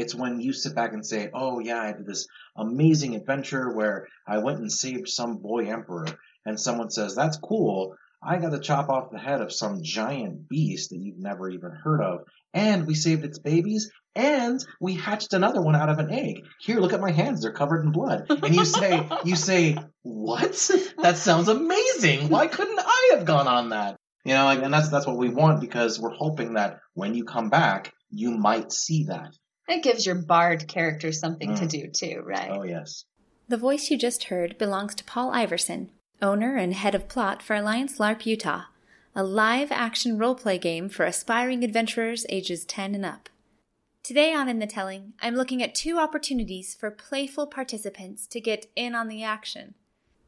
It's when you sit back and say, "Oh yeah, I did this amazing adventure where I went and saved some boy emperor," and someone says, "That's cool." I got to chop off the head of some giant beast that you've never even heard of, and we saved its babies, and we hatched another one out of an egg. Here, look at my hands; they're covered in blood. And you say, you say, what? That sounds amazing. Why couldn't I have gone on that? You know, like, and that's that's what we want because we're hoping that when you come back, you might see that. It gives your bard character something to Mm. do too, right? Oh yes. The voice you just heard belongs to Paul Iverson, owner and head of plot for Alliance LARP Utah, a live action roleplay game for aspiring adventurers ages 10 and up. Today on In the Telling, I'm looking at two opportunities for playful participants to get in on the action.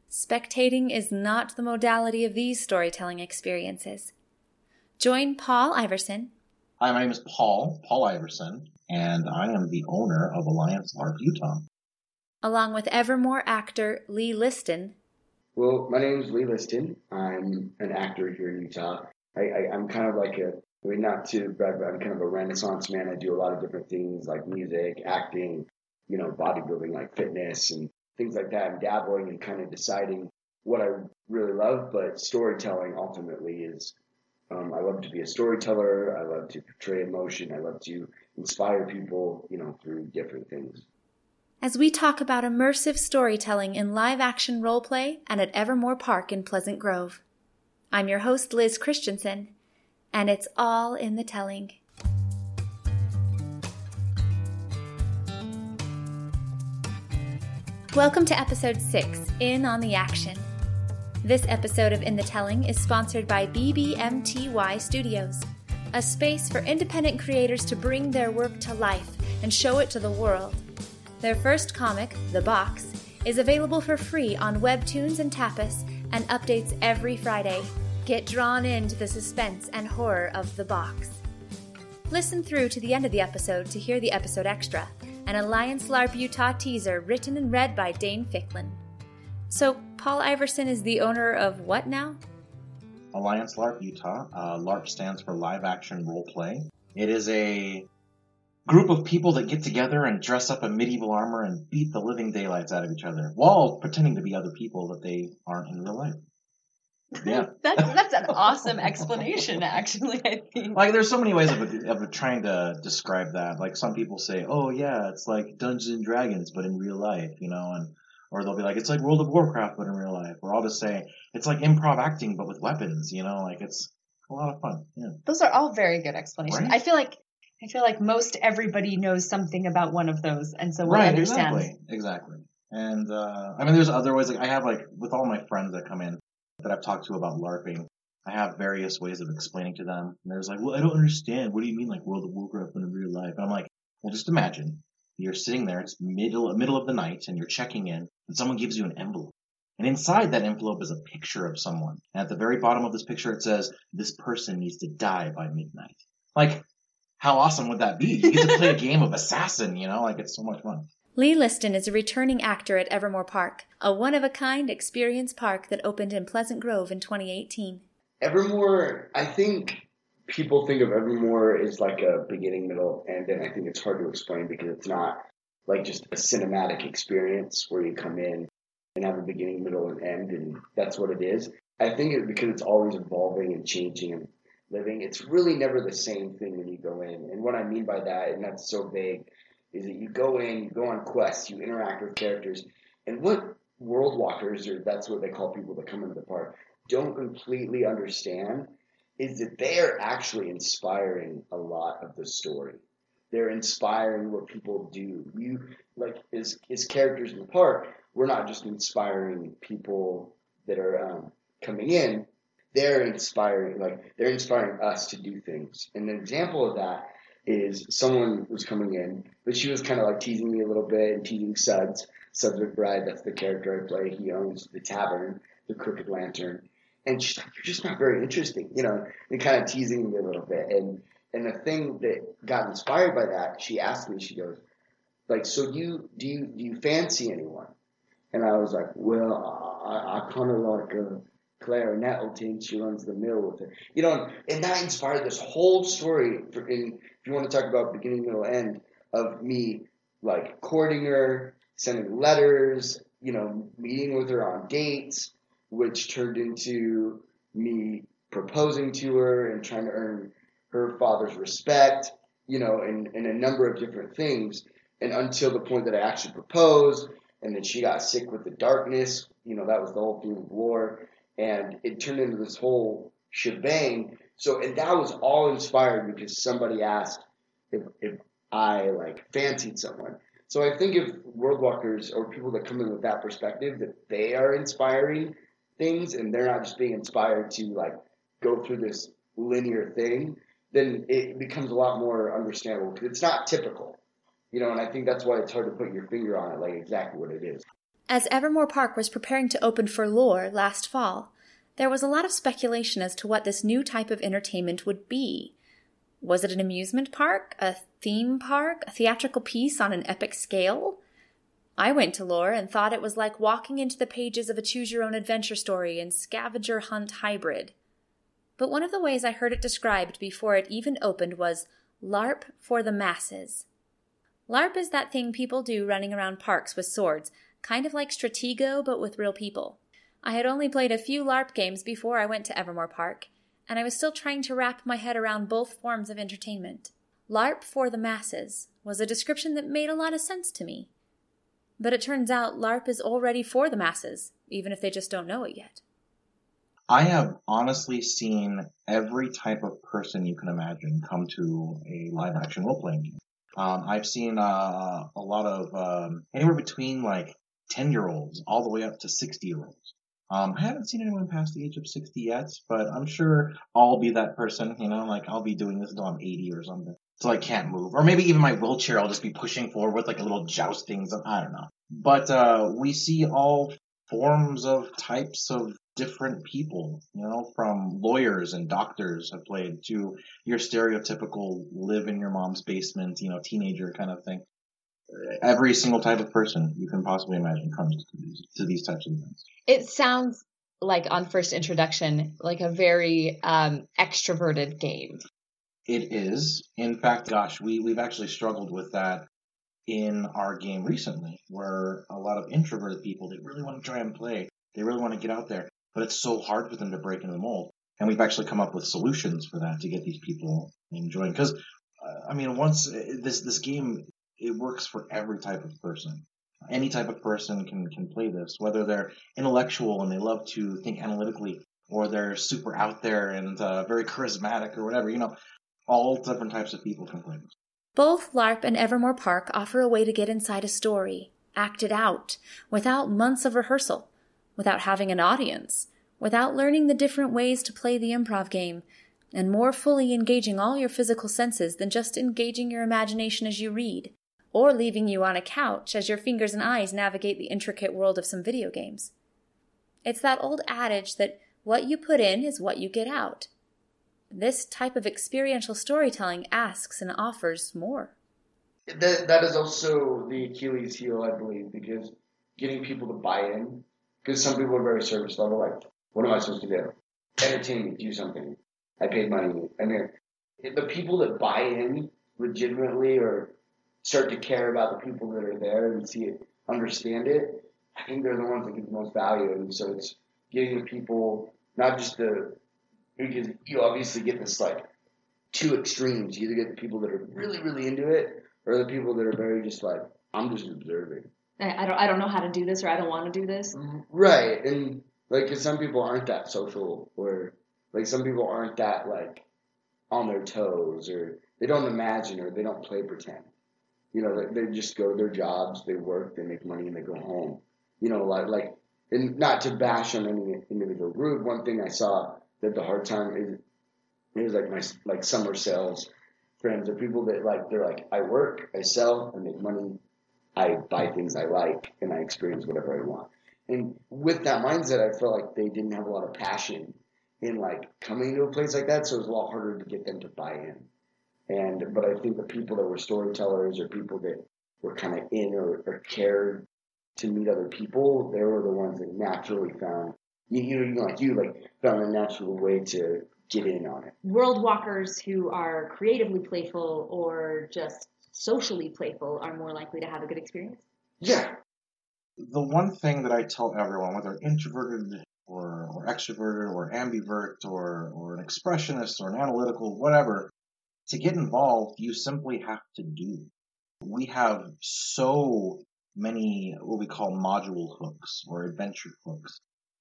Spectating is not the modality of these storytelling experiences. Join Paul Iverson, Hi, my name is Paul, Paul Iverson, and I am the owner of Alliance LARP Utah. along with Evermore actor Lee Liston, Well, my name is Lee Liston. I'm an actor here in Utah. I, I, I'm kind of like a, I mean, not too brag, but I'm kind of a renaissance man. I do a lot of different things like music, acting, you know, bodybuilding, like fitness and things like that. I'm dabbling and kind of deciding what I really love, but storytelling ultimately is, um, I love to be a storyteller. I love to portray emotion. I love to inspire people, you know, through different things. as we talk about immersive storytelling in live action roleplay and at Evermore Park in Pleasant Grove. I'm your host, Liz Christensen, and it's all in the telling. Welcome to episode 6 In on the Action. This episode of In the Telling is sponsored by BBMTY Studios, a space for independent creators to bring their work to life and show it to the world. Their first comic, The Box, is available for free on Webtoons and Tapas and updates every Friday. Get drawn into the suspense and horror of The Box. Listen through to the end of the episode to hear the episode extra, an Alliance LARP Utah teaser written and read by Dane Ficklin. So, Paul Iverson is the owner of what now? Alliance LARP Utah. Uh, LARP stands for Live Action Role Play. It is a group of people that get together and dress up in medieval armor and beat the living daylights out of each other while pretending to be other people that they aren't in real life. Yeah. That's that's an awesome explanation, actually. I think. Like, there's so many ways of, of trying to describe that. Like, some people say, oh, yeah, it's like Dungeons and Dragons, but in real life, you know, and or they'll be like, it's like World of Warcraft, but in real life. Or I'll just say, it's like improv acting, but with weapons, you know, like, it's a lot of fun. Yeah. Those are all very good explanations. Right? I feel like I feel like most everybody knows something about one of those, and so we'll right, understand. exactly, exactly. And uh, I mean, there's other ways. Like I have like with all my friends that come in that I've talked to about LARPing, I have various ways of explaining to them. And there's like, well, I don't understand. What do you mean, like World of Warcraft but in real life? And I'm like, well, just imagine you're sitting there. It's middle middle of the night, and you're checking in, and someone gives you an envelope. And inside that envelope is a picture of someone. And at the very bottom of this picture, it says, "This person needs to die by midnight." Like, how awesome would that be? You get to play a game of assassin. You know, like it's so much fun. Lee Liston is a returning actor at Evermore Park, a one of a kind experience park that opened in Pleasant Grove in 2018. Evermore, I think people think of Evermore as like a beginning, middle, and I think it's hard to explain because it's not like just a cinematic experience where you come in and have a beginning, middle, and end, and that's what it is. I think it because it's always evolving and changing and living. It's really never the same thing when you go in, and what I mean by that, and that's so vague, is that you go in, you go on quests, you interact with characters, and what world walkers, or that's what they call people that come into the park, don't completely understand is that they are actually inspiring a lot of the story. They're inspiring what people do. You like as as characters in the park, we're not just inspiring people that are um, coming in. They're inspiring like they're inspiring us to do things. And an example of that is someone was coming in, but she was kind of like teasing me a little bit and teasing Suds. Suds McBride, that's the character I play. He owns the tavern, the Crooked Lantern. And she's like, You're just not very interesting, you know, and kind of teasing me a little bit. And and the thing that got inspired by that, she asked me, she goes, like, so do you do you do you fancy anyone? And I was like, well, I, I kind of like uh, Claire Nettleton. She runs the mill with it, you know. And, and that inspired this whole story. For, in, if you want to talk about beginning, middle, end, of me like courting her, sending letters, you know, meeting with her on dates, which turned into me proposing to her and trying to earn her father's respect, you know, and, and a number of different things. And until the point that I actually proposed, and then she got sick with the darkness, you know, that was the whole theme of war. And it turned into this whole shebang. So, and that was all inspired because somebody asked if, if I like fancied someone. So I think if world walkers or people that come in with that perspective that they are inspiring things and they're not just being inspired to like go through this linear thing, then it becomes a lot more understandable because it's not typical. You know, and I think that's why it's hard to put your finger on it, like exactly what it is. As Evermore Park was preparing to open for Lore last fall, there was a lot of speculation as to what this new type of entertainment would be. Was it an amusement park, a theme park, a theatrical piece on an epic scale? I went to Lore and thought it was like walking into the pages of a choose your own adventure story and scavenger hunt hybrid. But one of the ways I heard it described before it even opened was LARP for the masses. LARP is that thing people do running around parks with swords, kind of like Stratego but with real people. I had only played a few LARP games before I went to Evermore Park, and I was still trying to wrap my head around both forms of entertainment. LARP for the masses was a description that made a lot of sense to me. But it turns out LARP is already for the masses, even if they just don't know it yet. I have honestly seen every type of person you can imagine come to a live action role playing game. Um, I've seen uh, a lot of um, anywhere between like 10 year olds all the way up to 60 year olds. Um, I haven't seen anyone past the age of 60 yet, but I'm sure I'll be that person, you know, like I'll be doing this until I'm 80 or something. So I can't move. Or maybe even my wheelchair I'll just be pushing forward with like a little jousting. I don't know. But, uh, we see all forms of types of different people, you know, from lawyers and doctors have played to your stereotypical live in your mom's basement, you know, teenager kind of thing. Every single type of person you can possibly imagine comes to these, to these types of events. It sounds like on first introduction, like a very um, extroverted game. It is. In fact, gosh, we, we've actually struggled with that in our game recently, where a lot of introverted people, they really want to try and play. They really want to get out there but it's so hard for them to break into the mold. And we've actually come up with solutions for that to get these people enjoying. Because, uh, I mean, once uh, this this game, it works for every type of person. Any type of person can can play this, whether they're intellectual and they love to think analytically, or they're super out there and uh, very charismatic, or whatever. You know, all different types of people can play. Both LARP and Evermore Park offer a way to get inside a story, act it out, without months of rehearsal without having an audience, without learning the different ways to play the improv game, and more fully engaging all your physical senses than just engaging your imagination as you read, or leaving you on a couch as your fingers and eyes navigate the intricate world of some video games. It's that old adage that what you put in is what you get out. This type of experiential storytelling asks and offers more. That, that is also the Achilles heel, I believe, because getting people to buy in because some people are very service level. Like, what am I supposed to do? Entertain me, do something. I paid money. I mean, the people that buy in legitimately or start to care about the people that are there and see it, understand it, I think they're the ones that get the most value. And so it's getting the people, not just the, because you obviously get this like two extremes. You either get the people that are really, really into it or the people that are very just like, I'm just observing. I don't I don't know how to do this or I don't want to do this. Right, and like cause some people aren't that social or like some people aren't that like on their toes or they don't imagine or they don't play pretend. You know, they, they just go to their jobs, they work, they make money, and they go home. You know, like like and not to bash on any individual group. One thing I saw that the hard time is it was like my like summer sales friends are people that like they're like I work, I sell, I make money, I buy things I like and I experience whatever I want. And with that mindset, I felt like they didn't have a lot of passion in like coming to a place like that, so it was a lot harder to get them to buy in. And but I think the people that were storytellers or people that were kind of in or, or cared to meet other people, they were the ones that naturally found you, you know like you like found a natural way to get in on it. World walkers who are creatively playful or just socially playful are more likely to have a good experience? Yeah. The one thing that I tell everyone, whether introverted or, or extroverted or ambivert or, or an expressionist or an analytical, whatever, to get involved, you simply have to do. We have so many what we call module hooks or adventure hooks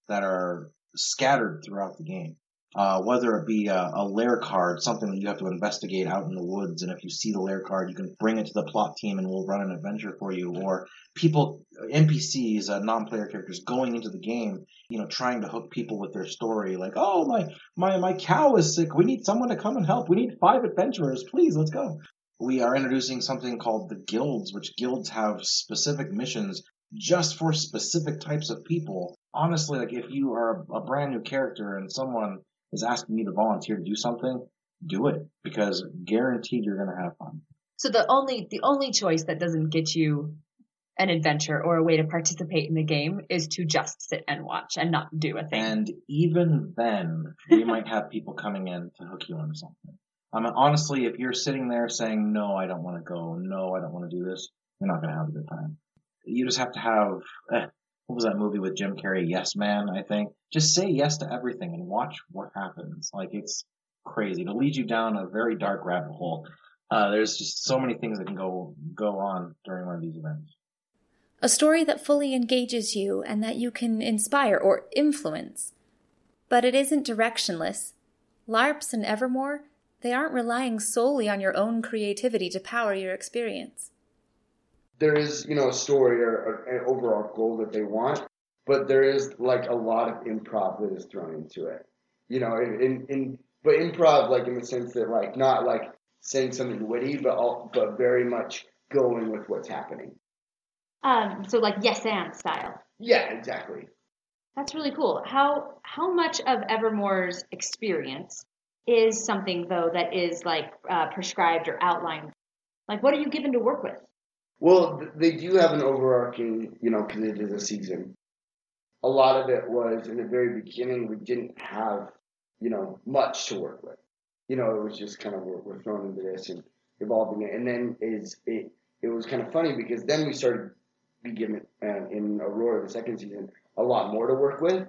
that are scattered throughout the game. Uh, whether it be a, a lair card, something that you have to investigate out in the woods, and if you see the lair card, you can bring it to the plot team and we'll run an adventure for you. Or people, NPCs, uh, non-player characters going into the game, you know, trying to hook people with their story, like, oh my my my cow is sick. We need someone to come and help. We need five adventurers, please. Let's go. We are introducing something called the guilds, which guilds have specific missions just for specific types of people. Honestly, like if you are a brand new character and someone is asking you to volunteer to do something, do it because guaranteed you're going to have fun. So the only the only choice that doesn't get you an adventure or a way to participate in the game is to just sit and watch and not do a thing. And even then, we might have people coming in to hook you into something. I mean, honestly, if you're sitting there saying, no, I don't want to go, no, I don't want to do this, you're not going to have a good time. You just have to have, eh, what was that movie with Jim Carrey? Yes Man, I think. Just say yes to everything and watch what happens. Like it's crazy. It'll lead you down a very dark rabbit hole. Uh, there's just so many things that can go go on during one of these events. A story that fully engages you and that you can inspire or influence. But it isn't directionless. LARPs and Evermore, they aren't relying solely on your own creativity to power your experience there is, you know, a story or, or an overall goal that they want, but there is like a lot of improv that is thrown into it. You know, in, in, in but improv like in the sense that like not like saying something witty, but all, but very much going with what's happening. Um, so like yes and style. Yeah, exactly. That's really cool. How how much of Evermore's experience is something though that is like uh, prescribed or outlined? Like, what are you given to work with? Well, they do have an overarching, you know, because it is a season. A lot of it was in the very beginning, we didn't have, you know, much to work with. You know, it was just kind of we're, we're thrown into this and evolving it. And then is it it was kind of funny because then we started be given uh, in Aurora the second season a lot more to work with.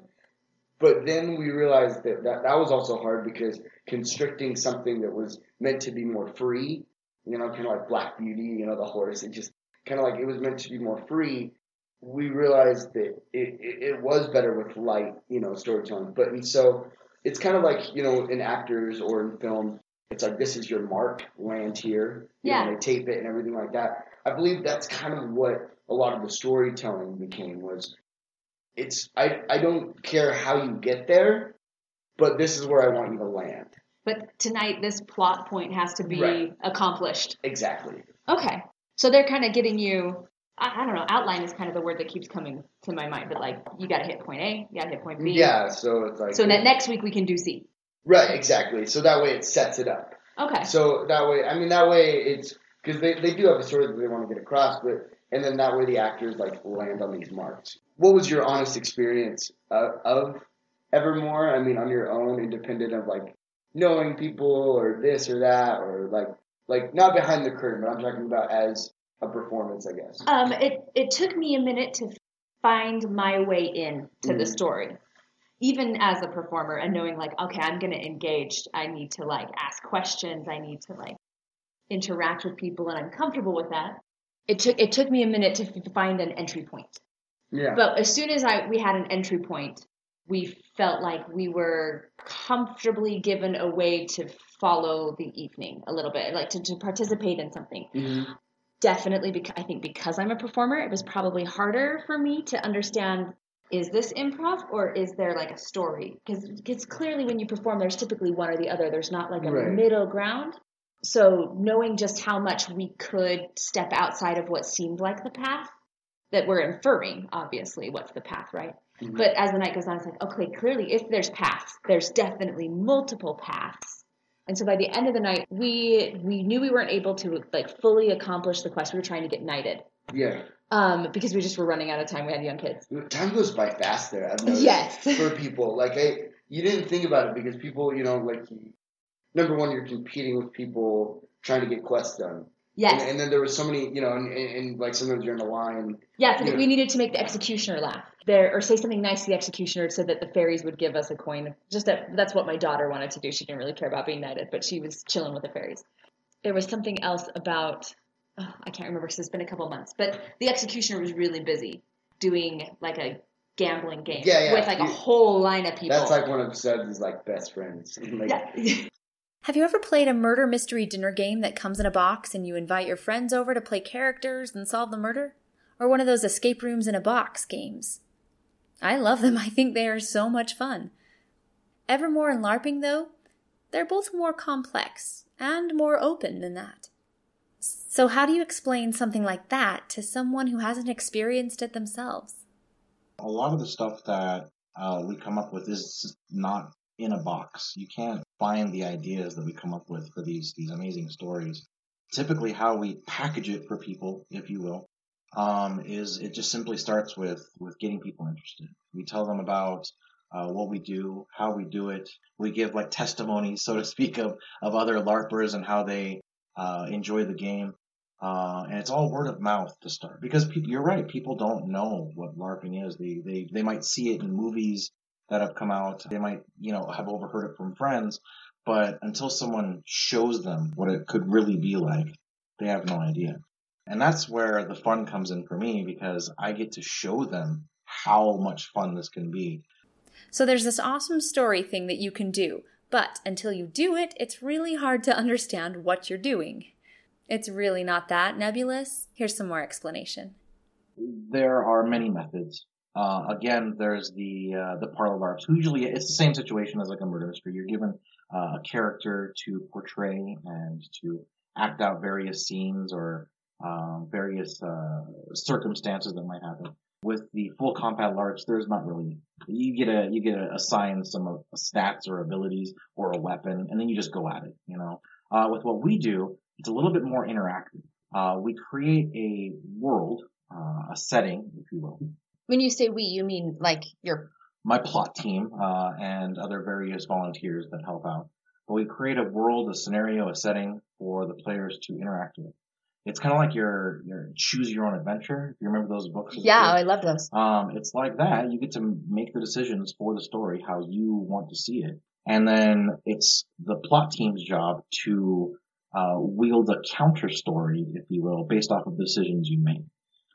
But then we realized that, that that was also hard because constricting something that was meant to be more free, you know, kind of like Black Beauty, you know, the horse, it just kind of like it was meant to be more free, we realized that it, it, it was better with light, you know, storytelling. But and so it's kind of like you know in actors or in film, it's like this is your mark, land here. Yeah. Know, they tape it and everything like that. I believe that's kind of what a lot of the storytelling became was. It's I I don't care how you get there, but this is where I want you to land. But tonight, this plot point has to be right. accomplished. Exactly. Okay. So they're kind of getting you. I, I, don't know. Outline is kind of the word that keeps coming to my mind, but like you got to hit point A, you got to hit point B. Yeah. So it's like. So that next week we can do C. Right. Exactly. So that way it sets it up. Okay. So that way, I mean, that way it's because they, they do have a story that they want to get across, but and then that way the actors like land on these marks. What was your honest experience of, of Evermore? I mean, on your own, independent of like knowing people or this or that or like like not behind the curtain, but I'm talking about as a performance, I guess. Um, it it took me a minute to find my way in to mm. the story, even as a performer, and knowing like, okay, I'm gonna engage. I need to like ask questions. I need to like interact with people, and I'm comfortable with that. It took it took me a minute to find an entry point. Yeah. But as soon as I we had an entry point, we felt like we were comfortably given a way to follow the evening a little bit, like to, to participate in something. Mm-hmm. Definitely, because I think because I'm a performer, it was probably harder for me to understand is this improv or is there like a story? Because it's clearly when you perform, there's typically one or the other. There's not like a right. middle ground. So knowing just how much we could step outside of what seemed like the path that we're inferring, obviously, what's the path, right? Mm-hmm. But as the night goes on, it's like, okay, clearly, if there's paths, there's definitely multiple paths. And so by the end of the night, we we knew we weren't able to like fully accomplish the quest. We were trying to get knighted. Yeah. Um, because we just were running out of time. We had young kids. Time goes by fast there. I've noticed yes. For people, like I, you didn't think about it because people, you know, like number one, you're competing with people trying to get quests done. Yes. And, and then there was so many, you know, and, and, and like sometimes you're in a line. Yeah, Yeah. we needed to make the executioner laugh there, or say something nice to the executioner, so that the fairies would give us a coin. Just that, that's what my daughter wanted to do. She didn't really care about being knighted, but she was chilling with the fairies. There was something else about oh, I can't remember because it's been a couple months, but the executioner was really busy doing like a gambling game Yeah, yeah. with like a whole line of people. That's like one of Seb's like best friends. Like, yeah. Have you ever played a murder mystery dinner game that comes in a box and you invite your friends over to play characters and solve the murder? Or one of those escape rooms in a box games? I love them. I think they are so much fun. Evermore and LARPing, though, they're both more complex and more open than that. So, how do you explain something like that to someone who hasn't experienced it themselves? A lot of the stuff that uh, we come up with is not in a box. You can't find the ideas that we come up with for these these amazing stories. Typically, how we package it for people, if you will, um, is it just simply starts with with getting people interested. We tell them about uh, what we do, how we do it. We give like testimonies, so to speak, of of other LARPers and how they uh, enjoy the game. Uh, and it's all word of mouth to start because you're right. People don't know what LARPing is. They, they, they might see it in movies that have come out. They might, you know, have overheard it from friends, but until someone shows them what it could really be like, they have no idea. And that's where the fun comes in for me because I get to show them how much fun this can be. So there's this awesome story thing that you can do, but until you do it, it's really hard to understand what you're doing. It's really not that nebulous. Here's some more explanation. there are many methods. Uh, again, there's the uh, the parlor. Who usually it's the same situation as like a murder mystery. You're given uh, a character to portray and to act out various scenes or um, various uh, circumstances that might happen. With the full combat LARPs, there's not really you get a you get a, assign some of stats or abilities or a weapon, and then you just go at it. You know, uh, with what we do, it's a little bit more interactive. Uh, we create a world, uh, a setting, if you will, When you say we, you mean like your my plot team uh, and other various volunteers that help out. But we create a world, a scenario, a setting for the players to interact with. It's kind of like your your choose your own adventure. If you remember those books? yeah. I love those. Um, it's like that. You get to make the decisions for the story how you want to see it, and then it's the plot team's job to uh, wield a counter story, if you will, based off of the decisions you make.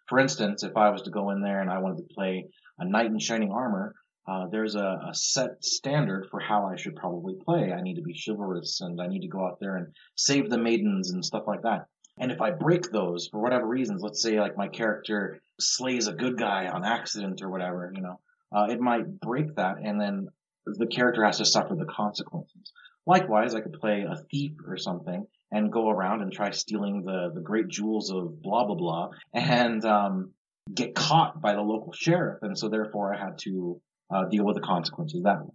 For instance, if I was to go in there and I wanted to play a knight in shining armor, uh, there's a, a set standard for how I should probably play. I need to be chivalrous and I need to go out there and save the maidens and stuff like that. And if I break those for whatever reasons, let's say like my character slays a good guy on accident or whatever, you know, uh, it might break that and then the character has to suffer the consequences. Likewise, I could play a thief or something and go around and try stealing the, the great jewels of blah, blah, blah and, um, get caught by the local sheriff. And so therefore I had to, uh, deal with the consequences that way.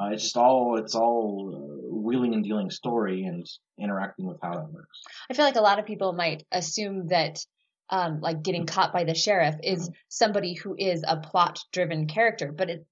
Uh, it's just all, it's all uh, wheeling and dealing story and interacting with how that works. I feel like a lot of people might assume that um, like getting caught by the sheriff is somebody who is a plot driven character, but it,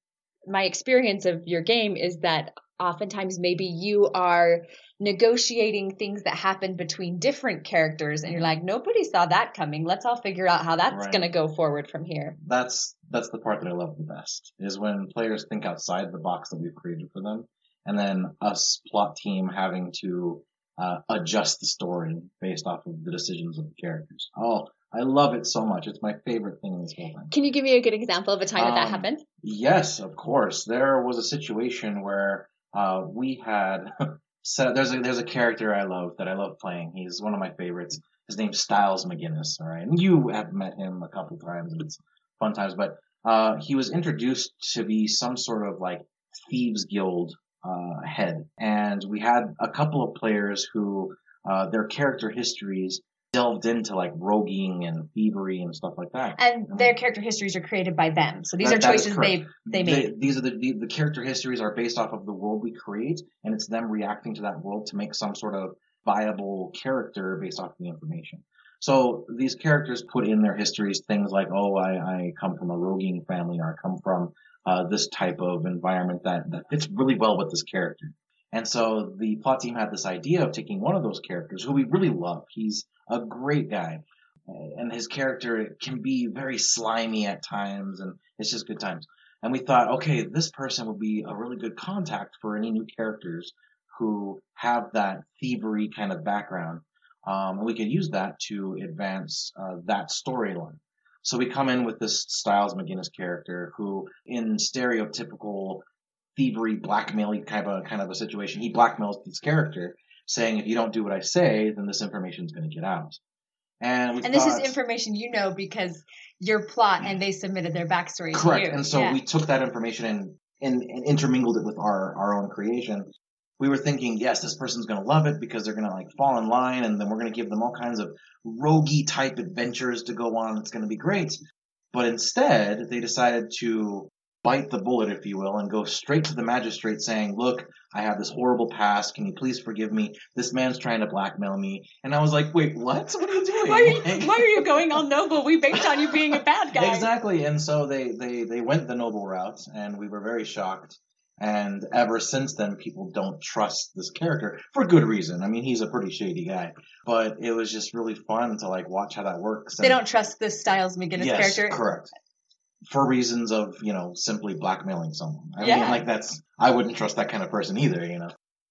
my experience of your game is that oftentimes maybe you are negotiating things that happen between different characters and you're like nobody saw that coming let's all figure out how that's Right. going to go forward from here that's that's the part that I love the best is when players think outside the box that we've created for them, and then us plot team having to uh, adjust the story based off of the decisions of the characters. Oh, I love it so much. It's my favorite thing in this whole thing. can you give me a good example of a time that that Um, happened Yes, of course. There was a situation where uh, we had so There's a there's a character I love that I love playing. He's one of my favorites. His name's Styles McGinnis. All right, and you have met him a couple times, it's fun times. But uh, he was introduced to be some sort of like thieves guild uh, head, and we had a couple of players who uh, their character histories delved into like roguing and thievery and stuff like that. and their character histories are created by them so these That- are choices they they made these are the, the the character histories are based off of the world we create, and it's them reacting to that world to make some sort of viable character based off of the information. So these characters put in their histories things like, oh, I, I come from a roguing family, or I come from uh, this type of environment that that fits really well with this character. And so the plot team had this idea of taking one of those characters who we really love. He's a great guy. And his character can be very slimy at times and it's just good times. And we thought, okay, this person would be a really good contact for any new characters who have that thievery kind of background. Um, and we could use that to advance uh, that storyline. So we come in with this Styles McGinnis character who, in stereotypical thievery, blackmailing kind of a, kind of a situation, he blackmails this character, saying, "If you don't do what I say, then this information is going to get out." And, and thought, this is information you know because your plot and they submitted their backstory correct. to you. And so Yeah. we took that information and, and, and intermingled it with our, our own creation. We were thinking, yes, this person's going to love it because they're going to like fall in line and then we're going to give them all kinds of roguey type adventures to go on. It's going to be great. But instead, they decided to bite the bullet, if you will, and go straight to the magistrate saying, look, I have this horrible past. Can you please forgive me? This man's trying to blackmail me. And I was like, wait, what? What are you doing? why, are you, Like- why are you going all noble? We based on you being a bad guy. Exactly. And so they, they, they went the noble route and we were very shocked. And ever since then, people don't trust this character for good reason. I mean, he's a pretty shady guy, but it was just really fun to like watch how that works. They And- don't trust this Styles McGinnis yes, character. correct. For reasons of, you know, simply blackmailing someone. I mean, like that's, I wouldn't trust that kind of person either, you know.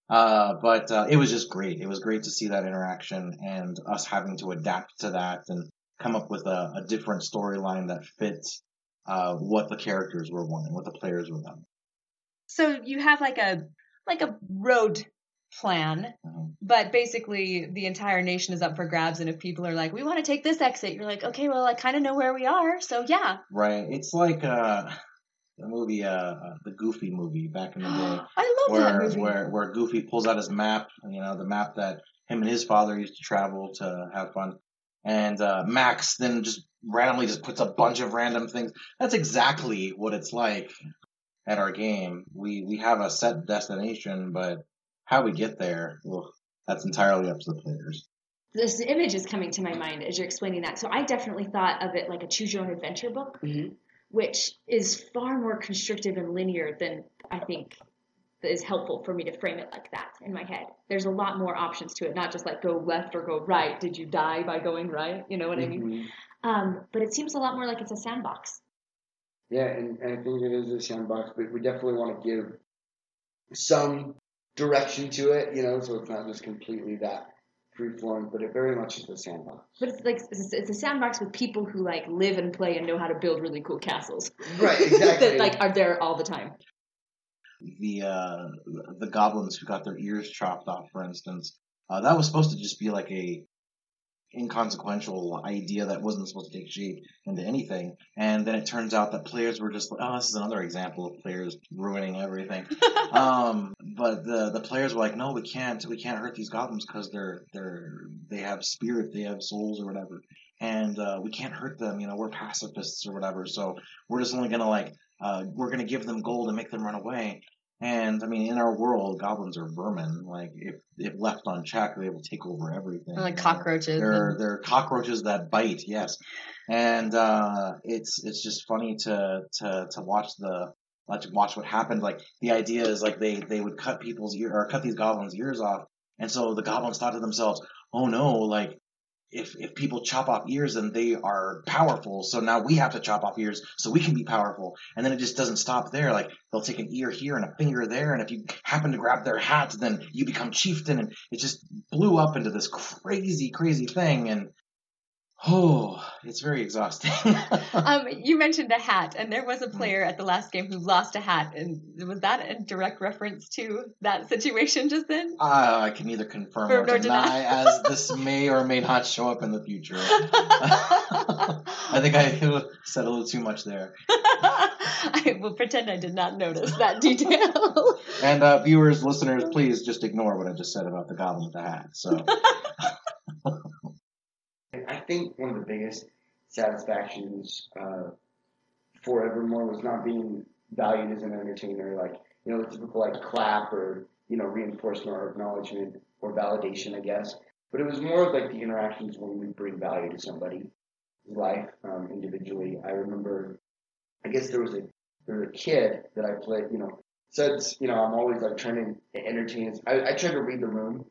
Uh, but, uh, it was just great. It was great to see that interaction and us having to adapt to that and come up with a, a different storyline that fits, uh, what the characters were wanting, what the players were wanting. So you have like a like a road plan, Mhm. but basically the entire nation is up for grabs. And if people are like, "We want to take this exit," you're like, "Okay, well, I kind of know where we are, so yeah." Right. It's like, uh, the movie, uh, the Goofy movie back in the day. I love that movie. where where Goofy pulls out his map, you know, the map that him and his father used to travel to have fun, and uh, Max then just randomly just puts a bunch of random things. That's exactly what it's like at our game. We we have a set destination, but how we get there, well, that's entirely up to the players. This image is coming to my mind as you're explaining that. So I definitely thought of it like a choose your own adventure book, Mhm. which is far more constrictive and linear than I think is helpful for me to frame it like that in my head. There's a lot more options to it, not just like go left or go right. Did you die by going right? You know what I mean? Mhm. Um, but it seems a lot more like it's a sandbox. Yeah, and, and I think it is a sandbox, but we definitely want to give some direction to it, you know, so it's not just completely that free flowing, but it very much is a sandbox. But it's like it's a, it's a sandbox with people who like live and play and know how to build really cool castles. Right, exactly. that like are there all the time. The uh, the goblins who got their ears chopped off, for instance, uh, that was supposed to just be like a inconsequential idea that wasn't supposed to take shape into anything. And then it turns out that players were just like, oh, this is another example of players ruining everything. um, but the the players were like, no, we can't, we can't hurt these goblins because they're they're they have spirit, they have souls or whatever, and uh, we can't hurt them. You know, we're pacifists or whatever, so we're just only gonna like uh, we're gonna give them gold and make them run away. And I mean, in our world, goblins are vermin. Like if if left unchecked, they will take over everything. Like cockroaches. They're and- they're cockroaches that bite. Yes, and uh, it's it's just funny to to to watch the like to watch what happened. Like the idea is like they they would cut people's ear or cut these goblins' ears off, and so the goblins thought to themselves, "Oh no, like." If, if people chop off ears, then they are powerful. So now we have to chop off ears so we can be powerful. And then it just doesn't stop there. Like they'll take an ear here and a finger there. And if you happen to grab their hat, then you become chieftain. And it just blew up into this crazy, crazy thing. And oh, it's very exhausting. um, you mentioned a hat, and there was a player at the last game who lost a hat, and was that a direct reference to that situation just then? Uh, I can neither confirm Or deny, deny. as this may or may not show up in the future. I think I said a little too much there. I will pretend I did not notice that detail. And uh, viewers, listeners, please just ignore what I just said about the goblin with the hat. So think one of the biggest satisfactions uh, for Evermore was not being valued as an entertainer, like you know the typical like clap or you know reinforcement or acknowledgement or validation, I guess. But it was more of like the interactions when we bring value to somebody's life um, individually. I remember, I guess there was a there was a kid that I played, you know, since you know I'm always like trying to entertain. I, I try to read the room,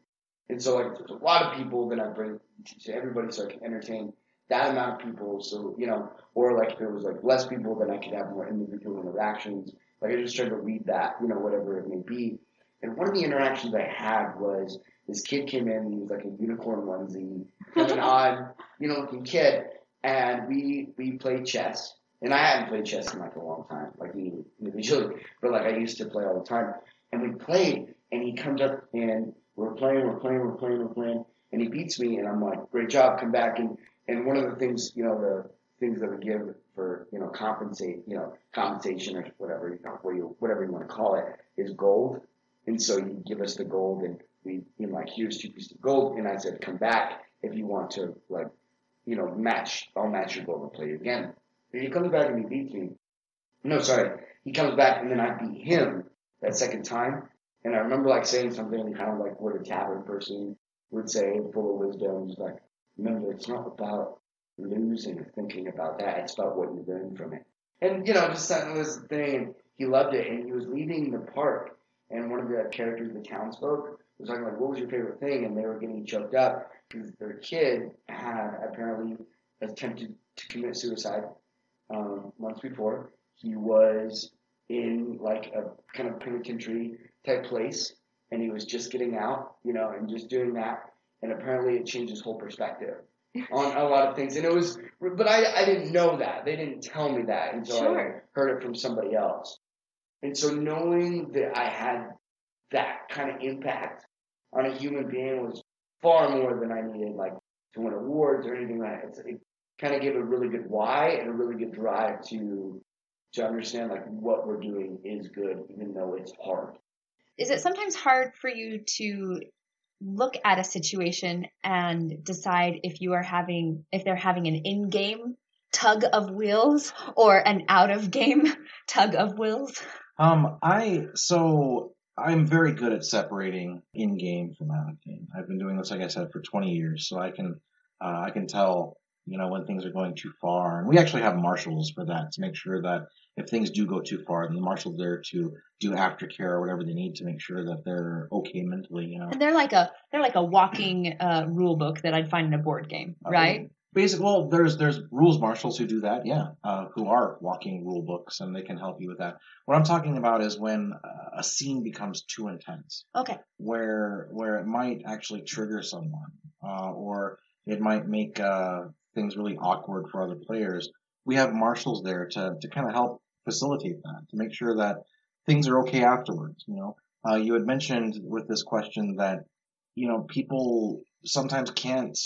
and so like there's a lot of people that I bring to everybody so I can entertain that amount of people. So you know, or like if there was like less people, then I could have more individual interactions. Like I just tried to read that, you know, whatever it may be. And one of the interactions I had was this kid came in. He was like a unicorn onesie, kind of an odd, you know, looking kid, and we we played chess. And I hadn't played chess in like a long time, like individually, but like I used to play all the time. And we played, and he comes up and we're playing, we're playing, we're playing, we're playing, and he beats me, and I'm like, great job, come back. And and one of the things, you know, the things that we give for you know compensate, you know, compensation or whatever, you know, whatever you want to call it, is gold. And so you give us the gold, and we, you know, like here's two pieces of gold, and I said, come back if you want to, like, you know, match, I'll match your gold and play you again. And he comes back and he beats me. No, sorry. He comes back and then I beat him that second time. And I remember like saying something kind of like what a tavern person would say, full of wisdom. Like, remember, it's not about losing or thinking about that. It's about what you learn from it. And, you know, just that was the thing. He loved it. And he was leaving the park. And one of the characters, the townsfolk, was talking like, what was your favorite thing? And they were getting choked up because their kid had apparently attempted to commit suicide um, months before. He was in like a kind of penitentiary type place, and he was just getting out, you know, and just doing that. And apparently, it changed his whole perspective on a lot of things. And it was, but I, I didn't know that. They didn't tell me that until Sure. I heard it from somebody else. And so knowing that I had that kind of impact on a human being was far more than I needed, like to win awards or anything like that. It's, it kind of gave a really good why and a really good drive to to understand like what we're doing is good, even though it's hard. Is it sometimes hard for you to look at a situation and decide if you are having if they're having an in-game tug of wheels or an out-of-game tug of wheels? Um, I so I'm very good at separating in game from out of game. I've been doing this, like I said, for 20 years, so I can uh, I can tell you know when things are going too far, and we actually have marshals for that to make sure that if things do go too far, then the marshal's there to do aftercare or whatever they need to make sure that they're okay mentally. You know, And they're like a they're like a walking uh, rule book that I'd find in a board game, right? Basically, well, there's there's rules marshals who do that, yeah, uh, who are walking rule books, and they can help you with that. What I'm talking about is when uh, a scene becomes too intense. Okay. where where it might actually trigger someone, uh, or it might make uh, things really awkward for other players. We have marshals there to to kind of help facilitate that, to make sure that things are okay afterwards. You know, uh, you had mentioned with this question that you know people sometimes can't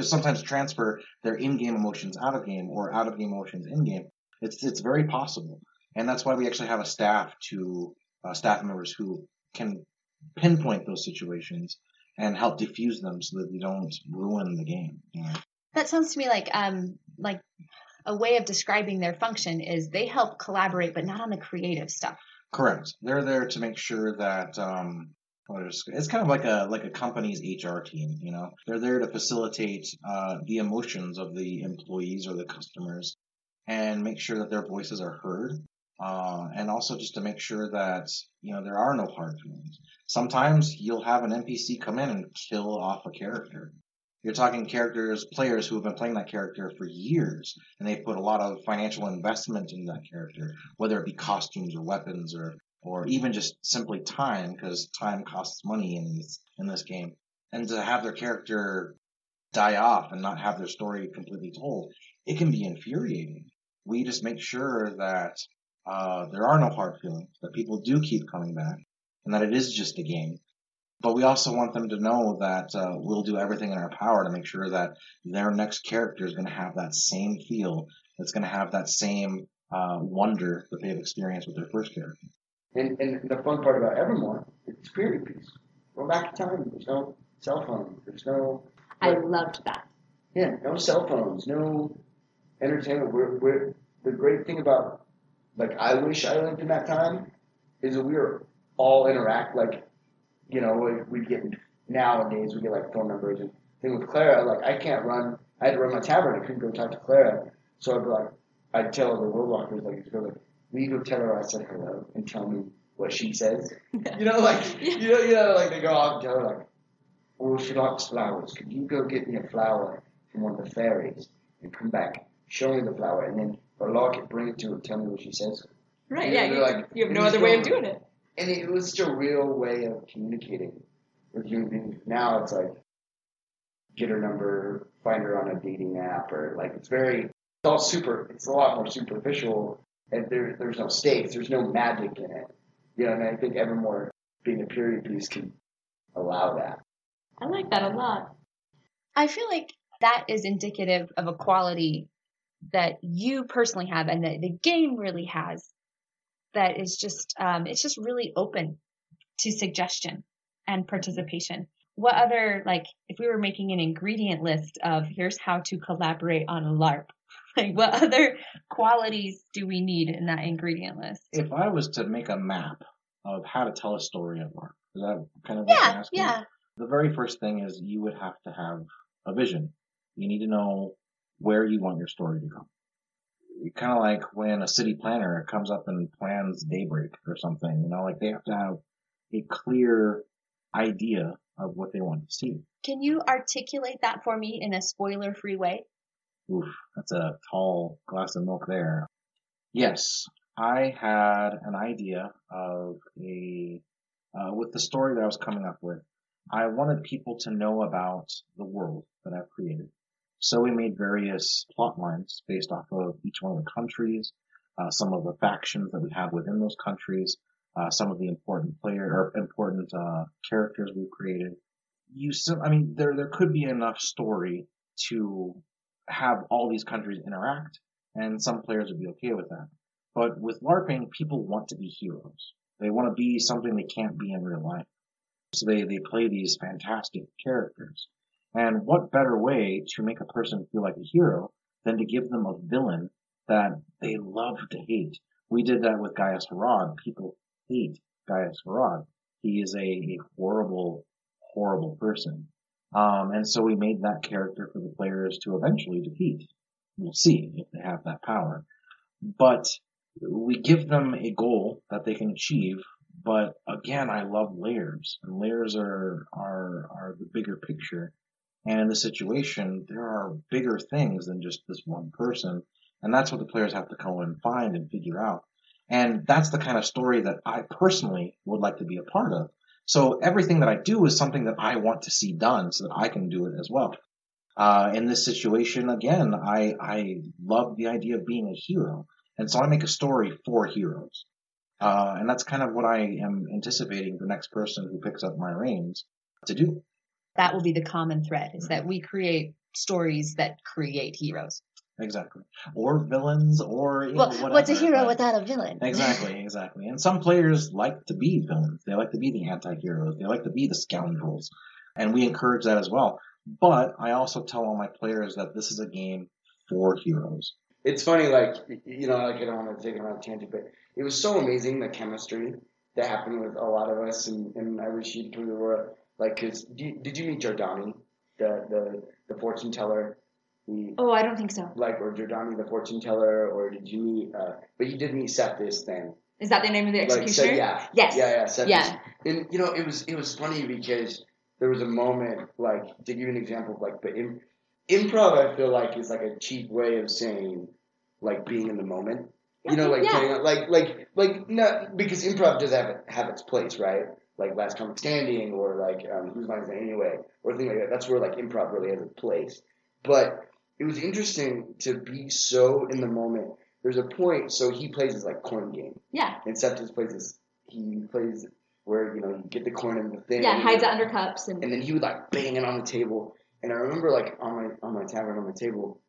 sometimes transfer their in-game emotions out of game or out of game emotions in game. It's it's very possible, and that's why we actually have a staff to uh, staff members who can pinpoint those situations and help diffuse them so that they don't ruin the game. You know? That sounds to me like um like a way of describing their function is they help collaborate, but not on the creative stuff. Correct. They're there to make sure that um, it's kind of like a like a company's HR team. You know, they're there to facilitate uh, the emotions of the employees or the customers and make sure that their voices are heard. Uh, and also just to make sure that you know there are no hard feelings. Sometimes you'll have an NPC come in and kill off a character. You're talking characters, players who have been playing that character for years, and they've put a lot of financial investment into that character, whether it be costumes or weapons or or even just simply time, because time costs money in this in this game. And to have their character die off and not have their story completely told, it can be infuriating. We just make sure that uh, there are no hard feelings, that people do keep coming back, and that it is just a game. But we also want them to know that uh, we'll do everything in our power to make sure that their next character is going to have that same feel. that's going to have that same uh, wonder that they've experienced with their first character. And and the fun part about Evermore, it's period piece. Go back in time. There's no cell phone. There's no I loved that. yeah, no cell phones, no entertainment. We're, we're the great thing about like I wish I lived in that time is that we were all interact like you know we, we get nowadays we get like phone numbers and thing with Clara like I can't run I had to run my tavern I couldn't go talk to Clara so I'd be like I'd tell the world walkers like, go like will you go tell her I said hello and tell me what she says. You know, like you know, you know, like they go off and tell her like, "Oh, she likes flowers. Could you go get me a flower from one of the fairies and come back, show me the flower, and then I like it, bring it to her, tell me what she says." Right, Yeah, yeah. You, like- you have no other way of doing it. And it was such a real way of communicating with human beings. Now it's like get her number, find her on a dating app, or like it's very, it's all super. It's a lot more superficial, and there, there's no stakes, there's no magic in it. You know, and I think Evermore being a period piece can allow that. I like that a lot. I feel like that is indicative of a quality that you personally have and that the game really has that is just um, it's just really open to suggestion and participation what other like if we were making an ingredient list of here's how to collaborate on a larp like what other qualities do we need in that ingredient list If I was to make a map of how to tell a story at work, is that kind of what yeah asking? yeah The very first thing is you would have to have a vision. You need to know where you want your story to go. Kind of like when a city planner comes up and plans Daybreak or something, you know, like they have to have a clear idea of what they want to see. can you articulate that for me in a spoiler free way Oof, that's a tall glass of milk there. Yes, I had an idea of a, uh, with the story that I was coming up with, I wanted people to know about the world that I've created. So we made various plot lines based off of each one of the countries, uh, some of the factions that we have within those countries, uh, some of the important player or important uh, characters we've created. You, sim- I mean, there there could be enough story to have all these countries interact, and some players would be okay with that. But with LARPing, people want to be heroes. They want to be something they can't be in real life. So they, they play these fantastic characters. And what better way to make a person feel like a hero than to give them a villain that they love to hate? We did that with Gaius Harad. People hate Gaius Harad. He is a, a horrible, horrible person. Um, and so we made that character for the players to eventually defeat. We'll see if they have that power. But we give them a goal that they can achieve. But again, I love layers, and layers are are are the bigger picture. And in this situation, there are bigger things than just this one person, and that's what the players have to go and find and figure out. And that's the kind of story that I personally would like to be a part of. So everything that I do is something that I want to see done so that I can do it as well. Uh, in this situation, again, I, I love the idea of being a hero. And so I make a story for heroes. Uh, and that's kind of what I am anticipating the next person who picks up my reins to do. That will be the common thread is that we create stories that create heroes Exactly. Or villains, or you well know, whatever. what's a hero but- without a villain Exactly, exactly. And some players like to be villains. They like to be the anti-heroes. They like to be the scoundrels. And we encourage that as well. But I also tell all my players that this is a game for heroes. It's funny, like you know, like I don't want to take it on a tangent, but it was so amazing the chemistry that happened with a lot of us, and, and I wish you'd come to Aurora. Like, cause did you, did you meet Giordani, the the the fortune teller? He, Oh, I don't think so. like, or Giordani the fortune teller, or did you meet? Uh, but you did meet Seth this thing. Is that the name of the executioner? Like, so, yeah, Yes. yeah, yeah, Septis. Yeah. And you know, it was it was funny because there was a moment, like to give you an example, of, like, but improv, I feel like is like a cheap way of saying like being in the moment. You know, like Yeah. playing, like like like not because improv does have have its place, right? Like last comic standing, or like um, whose line is it anyway, or things like that. That's where like improv really has its place. But it was interesting to be so in the moment. There's a point, so he plays his like coin game, Yeah. and Septis plays his he plays where you know you get the coin in the thing. Yeah, hides it under cups and and then he would like bang it on the table. And I remember like on my on my tavern on my table,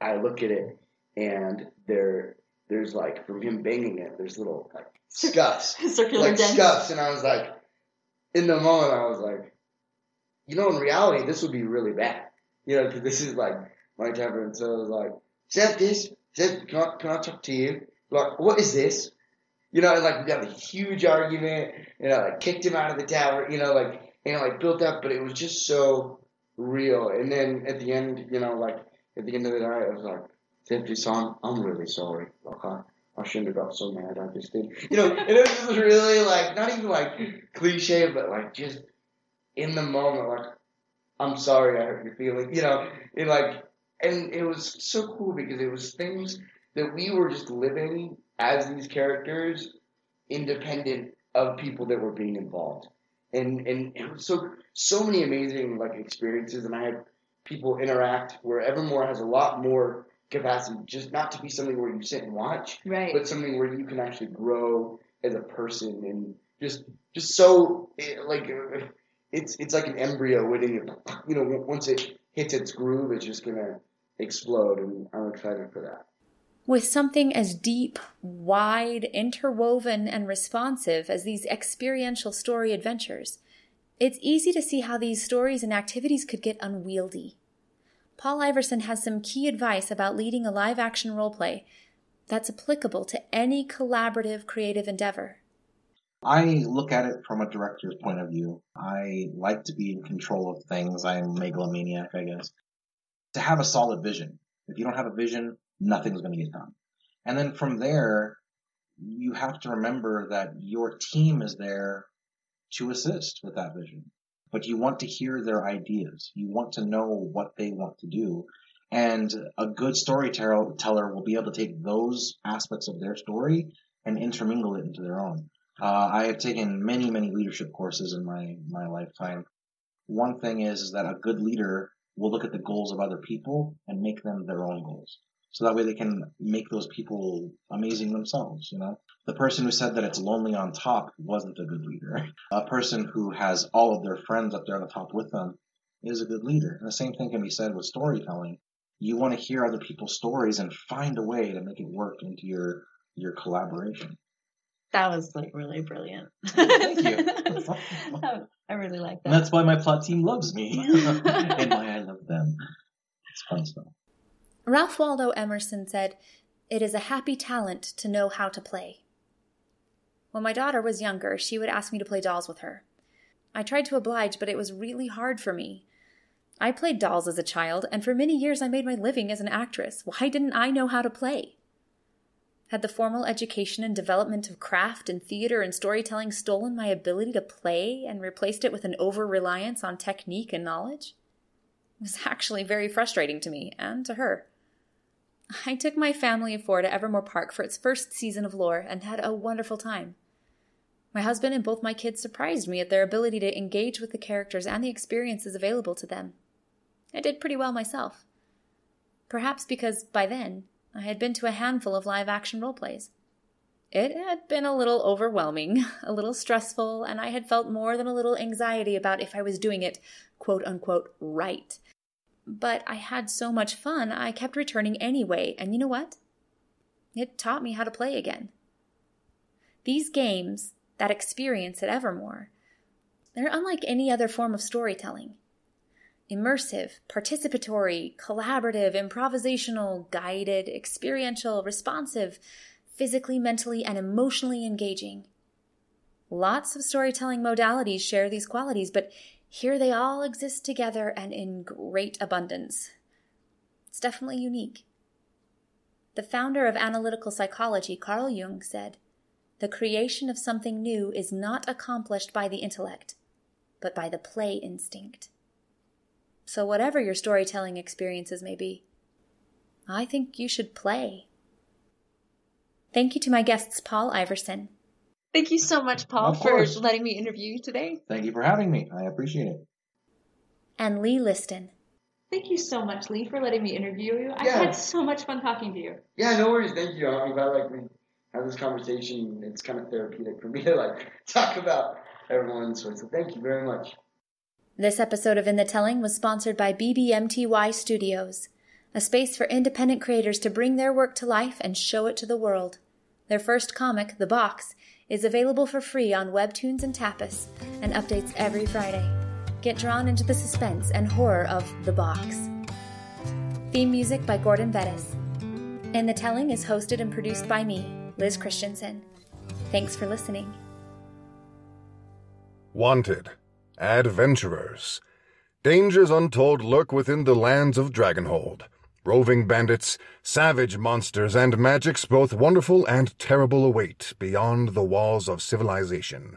I look at it and there there's like from him banging it, there's little like scuffs, circular like dents. scuffs, and I was like, in the moment I was like, you know, in reality this would be really bad, you know, because this is like my tavern. So I was like, Septis, Sept, can I, can I talk to you? Like, what is this? You know, and like we got a huge argument, you know, like kicked him out of the tower, you know, like and it like built up, but it was just so real. And then at the end, you know, like at the end of the night, I was like, I'm really sorry. Like I, shouldn't have got so mad. I just did. You know, and it was just really like not even like cliche, but like just in the moment, like I'm sorry I hurt your feelings. You know, and like, and it was so cool because it was things that we were just living as these characters, independent of people that were being involved. And and it was so so many amazing like experiences, and I had people interact where Evermore has a lot more capacity, just not to be something where you sit and watch, Right. but something where you can actually grow as a person and just just so eh, like uh, it's it's like an embryo waiting you know once it hits its groove it's just gonna explode and I'm excited for that. With something as deep, wide, interwoven, and responsive as these experiential story adventures, it's easy to see how these stories and activities could get unwieldy. Paul Iverson has some key advice about leading a live action roleplay that's applicable to any collaborative creative endeavor. I look at it from a director's point of view. I like to be in control of things. I'm megalomaniac, I guess. To have a solid vision. If you don't have a vision, nothing's going to get done. And then from there, you have to remember that your team is there to assist with that vision. But you want to hear their ideas. You want to know what they want to do. And a good storyteller will be able to take those aspects of their story and intermingle it into their own. Uh, I have taken many, many leadership courses in my, my lifetime. One thing is, is that a good leader will look at the goals of other people and make them their own goals. So that way they can make those people amazing themselves, you know? The person who said that it's lonely on top wasn't a good leader. A person who has all of their friends up there on the top with them is a good leader. And the same thing can be said with storytelling. You want to hear other people's stories and find a way to make it work into your, your collaboration. That was like really brilliant. Thank you. I really like And that. that's why my plot team loves me and why I love them. It's fun stuff. Ralph Waldo Emerson said, It is a happy talent to know how to play. When my daughter was younger, she would ask me to play dolls with her. I tried to oblige, but it was really hard for me. I played dolls as a child, and for many years I made my living as an actress. Why didn't I know how to play? Had the formal education and development of craft and theater and storytelling stolen my ability to play and replaced it with an over reliance on technique and knowledge? It was actually very frustrating to me and to her. I took my family of four to Evermore Park for its first season of lore and had a wonderful time. My husband and both my kids surprised me at their ability to engage with the characters and the experiences available to them. I did pretty well myself. Perhaps because by then I had been to a handful of live action role plays. It had been a little overwhelming, a little stressful, and I had felt more than a little anxiety about if I was doing it quote unquote right. But I had so much fun, I kept returning anyway, and you know what? It taught me how to play again. These games, that experience at Evermore, they're unlike any other form of storytelling. Immersive, participatory, collaborative, improvisational, guided, experiential, responsive, physically, mentally, and emotionally engaging. Lots of storytelling modalities share these qualities, but here they all exist together and in great abundance. It's definitely unique. The founder of analytical psychology, Carl Jung, said, The creation of something new is not accomplished by the intellect, but by the play instinct. So, whatever your storytelling experiences may be, I think you should play. Thank you to my guests, Paul Iverson, Thank you so much, Paul, for letting me interview you today. Thank you for having me. I appreciate it. and Lee Liston. Thank you so much, Lee, for letting me interview you. I Yeah. had so much fun talking to you. Yeah, no worries. Thank you. I'm glad like we have this conversation. It's kind of therapeutic for me to like talk about everyone. So, so thank you very much. This episode of In the Telling was sponsored by BBMTY Studios, a space for independent creators to bring their work to life and show it to the world. Their first comic, The Box, is available for free on Webtoons and Tapas and updates every Friday. Get drawn into the suspense and horror of The Box. Theme music by Gordon Vettis. In the Telling is hosted and produced by me, Liz Christensen. Thanks for listening. Wanted. Adventurers. Dangers untold lurk within the lands of Dragonhold. Roving bandits, savage monsters, and magics both wonderful and terrible await beyond the walls of civilization.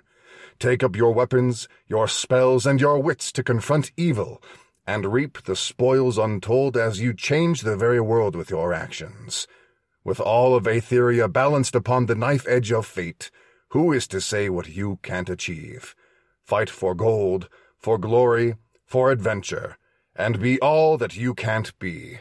Take up your weapons, your spells, and your wits to confront evil, and reap the spoils untold as you change the very world with your actions. With all of Aetheria balanced upon the knife edge of fate, who is to say what you can't achieve? Fight for gold, for glory, for adventure, and be all that you can't be.